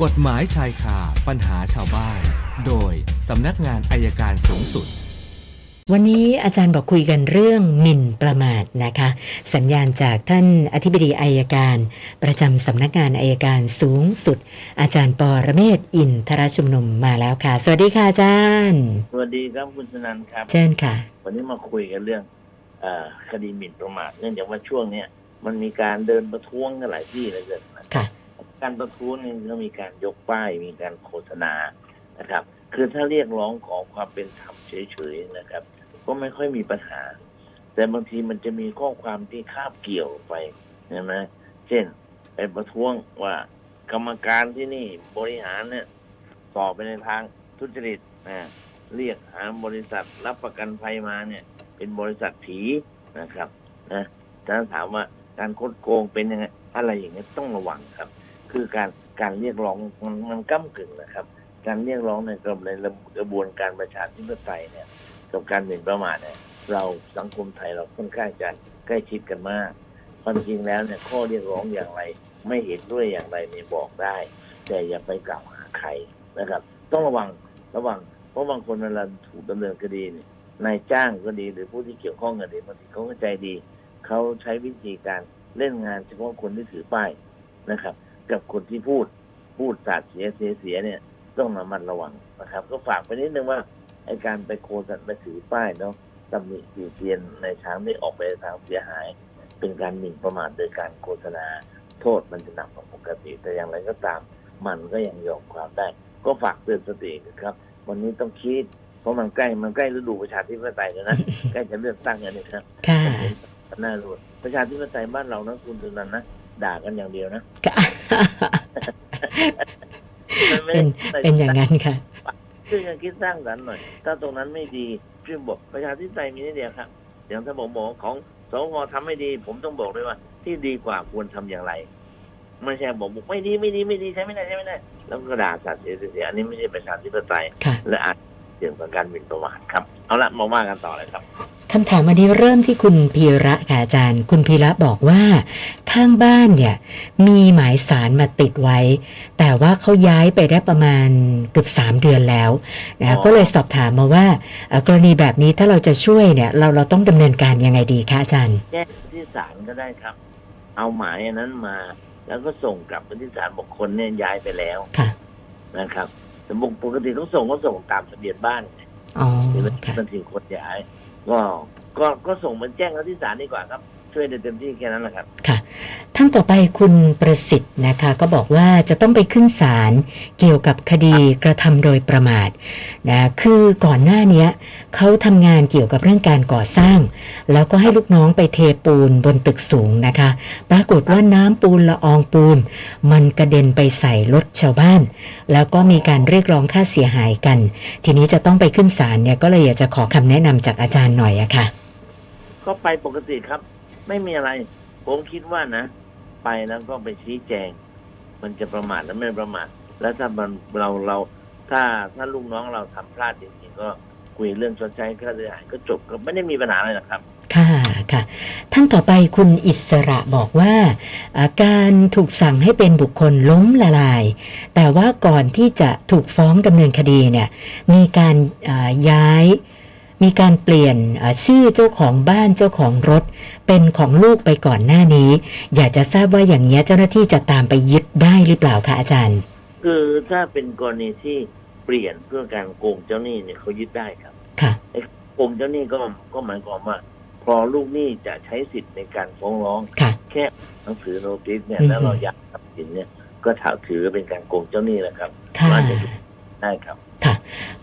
กฎหมายชายคาปัญหาชาวบ้าน โดยสำนักงานอายการสูงสุด วันนี้อาจารย์บอกคุยกันเรื่องหมิ่นประมาทนะคะ สัญญาณจากท่านอธิบดีอายการ ประจำสำนักงานอายการสูงสุด อาจารย์ปอระเมศวร์อินทรชุมนุมมาแล้วค่ะ สวัสดีค่ะอาจารย์ สวัสดีครับคุณสนันท์ครับเชิญค่ะ วันนี้มาคุยกันเรื่องเออคดีหมิ่นประมาทเนื่องจากว่าช่วงเนี้ยมันมีการเดินประท้วงกันหลายที่เหลยเกินนะค่ะ การประท้วงเนี่ยก็มีการยกป้ายมีการโฆษณานะครับ คือถ้าเรียกร้องขอความเป็นธรรมเฉยๆนะครับ ก็ไม่ค่อยมีปัญหา แต่บางทีมันจะมีข้อความที่คาบเกี่ยวไปใช่ไหมเช่นไปประท้วงว่ากรรมการที่นี่บริหารเนี่ยสอบไปในทางทุจริตนะเรียกหาบริษัทรับประกันภัยมาเนี่ย เป็นบริษัทผีนะครับนะถ้าถามว่าการคดโกงเป็นยังไงอะไรอย่างเงี้ยต้องระวังครับ คือการการเรียกร้องมันมันก้ากึ่งนะครับ การเรียกร้องในกระบวนในกระบวนการประชาธิปไตยเนี่ยกับการหมิ่นประมาทเนี่ยเราสังคมไทยเราค่อนข้างจะใกล้ชิดกันมากความจริงแล้วเนี่ยข้อเรียกร้องอย่างไร ไม่เห็นด้วยอย่างไรเนี่ยบอกได้ แต่อย่าไปกล่าวหาใครนะครับ ต้องระวังระวังเพราะบางคนเวลาถูกดำเนินคดีเนี่ยนายจ้างก็ดีหรือผู้ที่เกี่ยวข้องกันดีบางทีเขาก็ใจดี เขาใช้วิธีการเล่นงานเฉพาะคนที่ถือป้ายนะครับ กับคนที่พูดพูดสาดเสียเสียเสียเนี่ย ต้องระมัดระวังนะครับ ก็ฝากไปนิดนึงว่าไอการไปโฆษณาไปถือป้ายเนาะตำหนิตีเตียนในช้างที่ออกไปทางเสียหาย เป็นการหมิ่นประมาทโดยการโฆษณาโทษมันจะหนักกว่าปกติ แต่อย่างไรก็ตามมันก็ยังยอมความได้ ก็ฝากเตือนสตินะครับ วันนี้ต้องคิด เพราะมันใกล้มันใกล้ฤดูประชาธิปไตยแล้วนะใกล้จะเลือกตั้งกันนี่ครับค่ะน่ารู้ประชาธิปไตยบ้านเรานะคุณสุนันท์นะด่ากันอย่างเดียวนะ เป็นเป็นอย่างนั้นค่ะช่วยกันคิดสร้างสรรค์หน่อย ถ้าตรงนั้นไม่ดีช่วยบอกประชาธิปไตยมีนิดเดียวครับ อย่างถ้าผมบอกของสวทำไม่ดี ผมต้องบอกด้วยว่า ที่ดีกว่าควรทำอย่างไรไม่ใช่บอกบอกไม่ดีไม่ดีไม่ดีใช้ไม่ได้ใช้ไม่ได้ แล้วก็ด่าสัตว์เสียเสียอันนี้ไม่ใช่ประชาธิปไตยค่ะและอาจเสี่ยงต่อการหมิ่นประมาทครับ เอาละมาว่ากันต่อเลยครับ คำถามวันนี้เริ่มที่คุณพีระค่ะอาจารย์ คุณพีระบอกว่า ข้างบ้านเนี่ย มีหมายสารมาติดไว้ แต่ว่าเขาย้ายไปได้ประมาณเกือบสามเดือนแล้วนะอ๋คะอก็เลยสอบถามมาว่าเอ่อกรณีแบบนี้ถ้าเราจะช่วยเนี่ย เราเราต้องดำเนินการยังไงดีคะอาจารย์แจ้งที่ศาลก็ได้ครับ เอาหมายอันนั้นมา แล้วก็ส่งกลับไปที่ศาลบอกคนเนี่ยย้ายไปแล้วค่ะนะครับแต่ปกติเขาส่งก็ส่งตามทะเบียนบ้านอ๋อหรือค่ะบางทีคนย้าย ก็ก็ก็ส่งมาแจ้งเขาที่ศาลดีกว่าครับ ช่วยได้เต็มที่แค่นั้นแหละครับ ค่ะท่านต่อไปคุณประสิทธิ์นะคะ ก็บอกว่าจะต้องไปขึ้นศาลเกี่ยวกับคดีกระทำโดยประมาทนะคือก่อนหน้าเนี้ยเขาทำงานเกี่ยวกับเรื่องการก่อสร้าง แล้วก็ให้ลูกน้องไปเทปูนบนตึกสูงนะคะปรากฏว่าน้ำปูนละอองปูน มันกระเด็นไปใส่รถชาวบ้าน แล้วก็มีการเรียกร้องค่าเสียหายกัน ทีนี้จะต้องไปขึ้นศาลเนี่ยก็เลยอยากจะขอคำแนะนำจากอาจารย์หน่อยอะค่ะ ก็ไปปกติครับ ไม่มีอะไร ผมคิดว่านะ ไปแล้วก็ไปชี้แจง มันจะประมาทแล้วไม่ประมาทแล้วถ้ามันเราเราถ้าถ้าลูกน้องเราทำพลาดจริงๆก็คุยเรื่องชดใช้ค่าเสียหายก็จบก็ไม่ได้มีปัญหาอะไรหรอกครับ ค่ะค่ะ ท่านต่อไปคุณอิสระบอกว่าอ่าการถูกสั่งให้เป็นบุคคลล้มละลาย แต่ว่าก่อนที่จะถูกฟ้องดำเนินคดีเนี่ยมีการอ่าย้ายมีการเปลี่ยนอ่าชื่อเจ้าของบ้านเจ้าของรถ เป็นของลูกไปก่อนหน้านี้ อยากจะทราบว่าอย่างนี้ยเจ้าหน้าที่จะตามไปยึดได้หรือเปล่าคะอาจารย์ คือถ้าเป็นกรณีที่เปลี่ยนเพื่อการโกงเจ้าหนี้เนี่ยเขายึดได้ครับ ค่ะโกงเจ้าหนี้ก็ก็หมายความว่า พอลูกหนี้จะใช้สิทธิ์ในการฟ้องร้องค่ะแค่หนังสือโนติสเนี่ยอืมแล้วเราอยากทรัพย์สินเนี่ยก็ถาถือเป็นการโกงเจ้าหนี้แหละครับค่ะว่าจะได้ครับค่ะ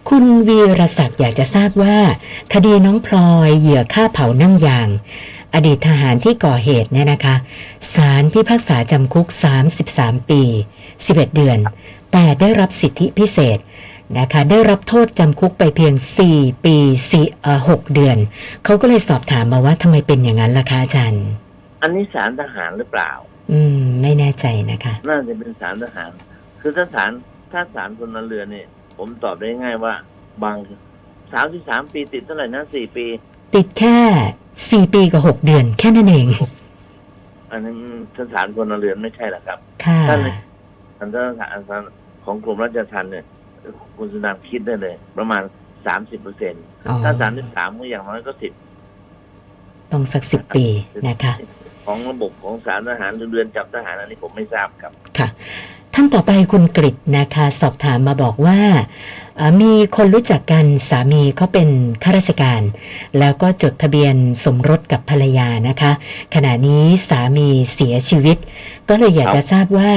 คุณวีรศักดิ์อยากจะทราบว่า คดีน้องพลอยเหยื่อฆ่าเผานั่งยาง อดีตทหารที่ก่อเหตุเนี่ยนะคะศาลพิพากษาจำคุก 33 ปี 11 เดือน แต่ได้รับสิทธิพิเศษ นะคะได้รับโทษจำคุกไปเพียง 4 ปี4เอ่อ6เดือน เขาก็เลยสอบถามมาว่าทำไมเป็นอย่างนั้นล่ะคะอาจารย์ อันนี้สารทหารหรือเปล่า อืม ไม่แน่ใจนะคะ น่าจะเป็นสารทหาร คือถ้าสารถ้าสารพลเรือนเนี่ย ผมตอบได้ง่ายว่า บางสามสิบสามปีติดเท่าไหร่นะสี่ปี ติดแค่4ปีกับ6เดือน แค่นั้นเอง อันนั้นถ้าสารพลเรือนไม่ใช่หรอกครับค่ะท่านอันถ้าสารของกรมราชทัณฑ์เนี่ย คุณสุนันท์คิดได้เลย ประมาณสามสิบเปอร์เซ็นต์อ๋อถ้าสามสิบสามก็อย่างน้อยก็สิบต้องสักสิบปีนะคะ ของระบบของสารทหารหรือเรือนจำทหารอันนี้ผมไม่ทราบครับค่ะ ท่านต่อไปคุณกริตนะคะ สอบถามมาบอกว่าเอ่อ มีคนรู้จักกันสามีเขาเป็นข้าราชการ แล้วก็จดทะเบียนสมรสกับภรรยานะคะ ขณะนี้สามีเสียชีวิต ก็เลยอยากจะทราบว่า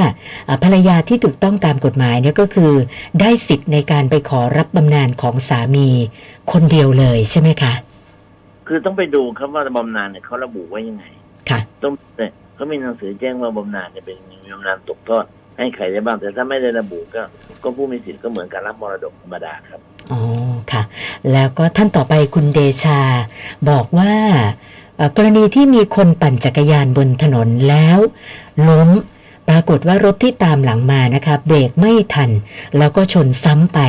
เอ่อภรรยาที่ถูกต้องตามกฎหมายเนี่ยก็คือ ได้สิทธิ์ในการไปขอรับบำนาญของสามีคนเดียวเลยใช่ไหมคะ คือต้องไปดูครับว่าบำนาญเนี่ยเขาระบุไว้ยังไง ค่ะ ต้องเนี่ยเขามีหนังสือแจ้งว่าบำนาญเนี่ยเป็นมีบำนาญตกทอดให้ใครได้บ้างแต่ถ้าไม่ได้ระบุก็ ก็ผู้มีสิทธิ์ก็เหมือนการรับมรดกธรรมดาครับอ๋อค่ะ แล้วก็ท่านต่อไปคุณเดชา บอกว่าเอ่อกรณีที่มีคนปั่นจักรยานบนถนนแล้ว ล้มปรากฏว่ารถที่ตามหลังมานะคะเบรกไม่ทัน แล้วก็ชนซ้ำไป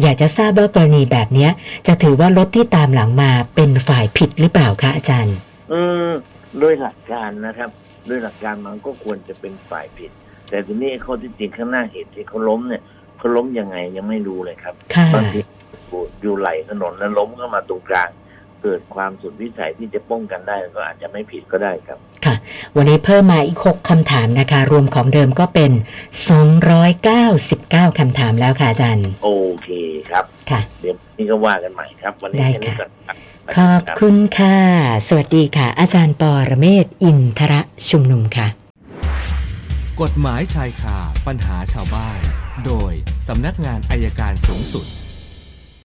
อยากจะทราบว่ากรณีแบบเนี้ยจะถือว่ารถที่ตามหลังมาเป็นฝ่ายผิดหรือเปล่าคะอาจารย์ อืมด้วยหลักการนะครับด้วยหลักการมันก็ควรจะเป็นฝ่ายผิด แต่ทีนี้ข้อที่จริงข้างหน้าเหตุที่เขาล้มเนี่ย เขาล้มยังไงยังไม่รู้เลยครับค่ะบางทีอยู่ไหลถนนแล้วล้มเข้ามาตรงกลาง เกิดความสุดวิสัยที่จะป้องกันได้ก็อาจจะไม่ผิดก็ได้ครับวันนี้เพิ่มมาอีก 6คำถามนะคะ รวมของเดิมก็เป็น 299 คำถามแล้วค่ะอาจารย์ โอเคครับ ค่ะ เดี๋ยวนี่ก็ว่ากันใหม่ครับ วันนี้ได้แค่นี้ค่ะก่อนครับขอบคุณค่ะ สวัสดีค่ะ อาจารย์ปอระเมศวร์อินทระชุมนุมค่ะ กฎหมายชายคาปัญหาชาวบ้าน โดยสำนักงานอายการสูงสุด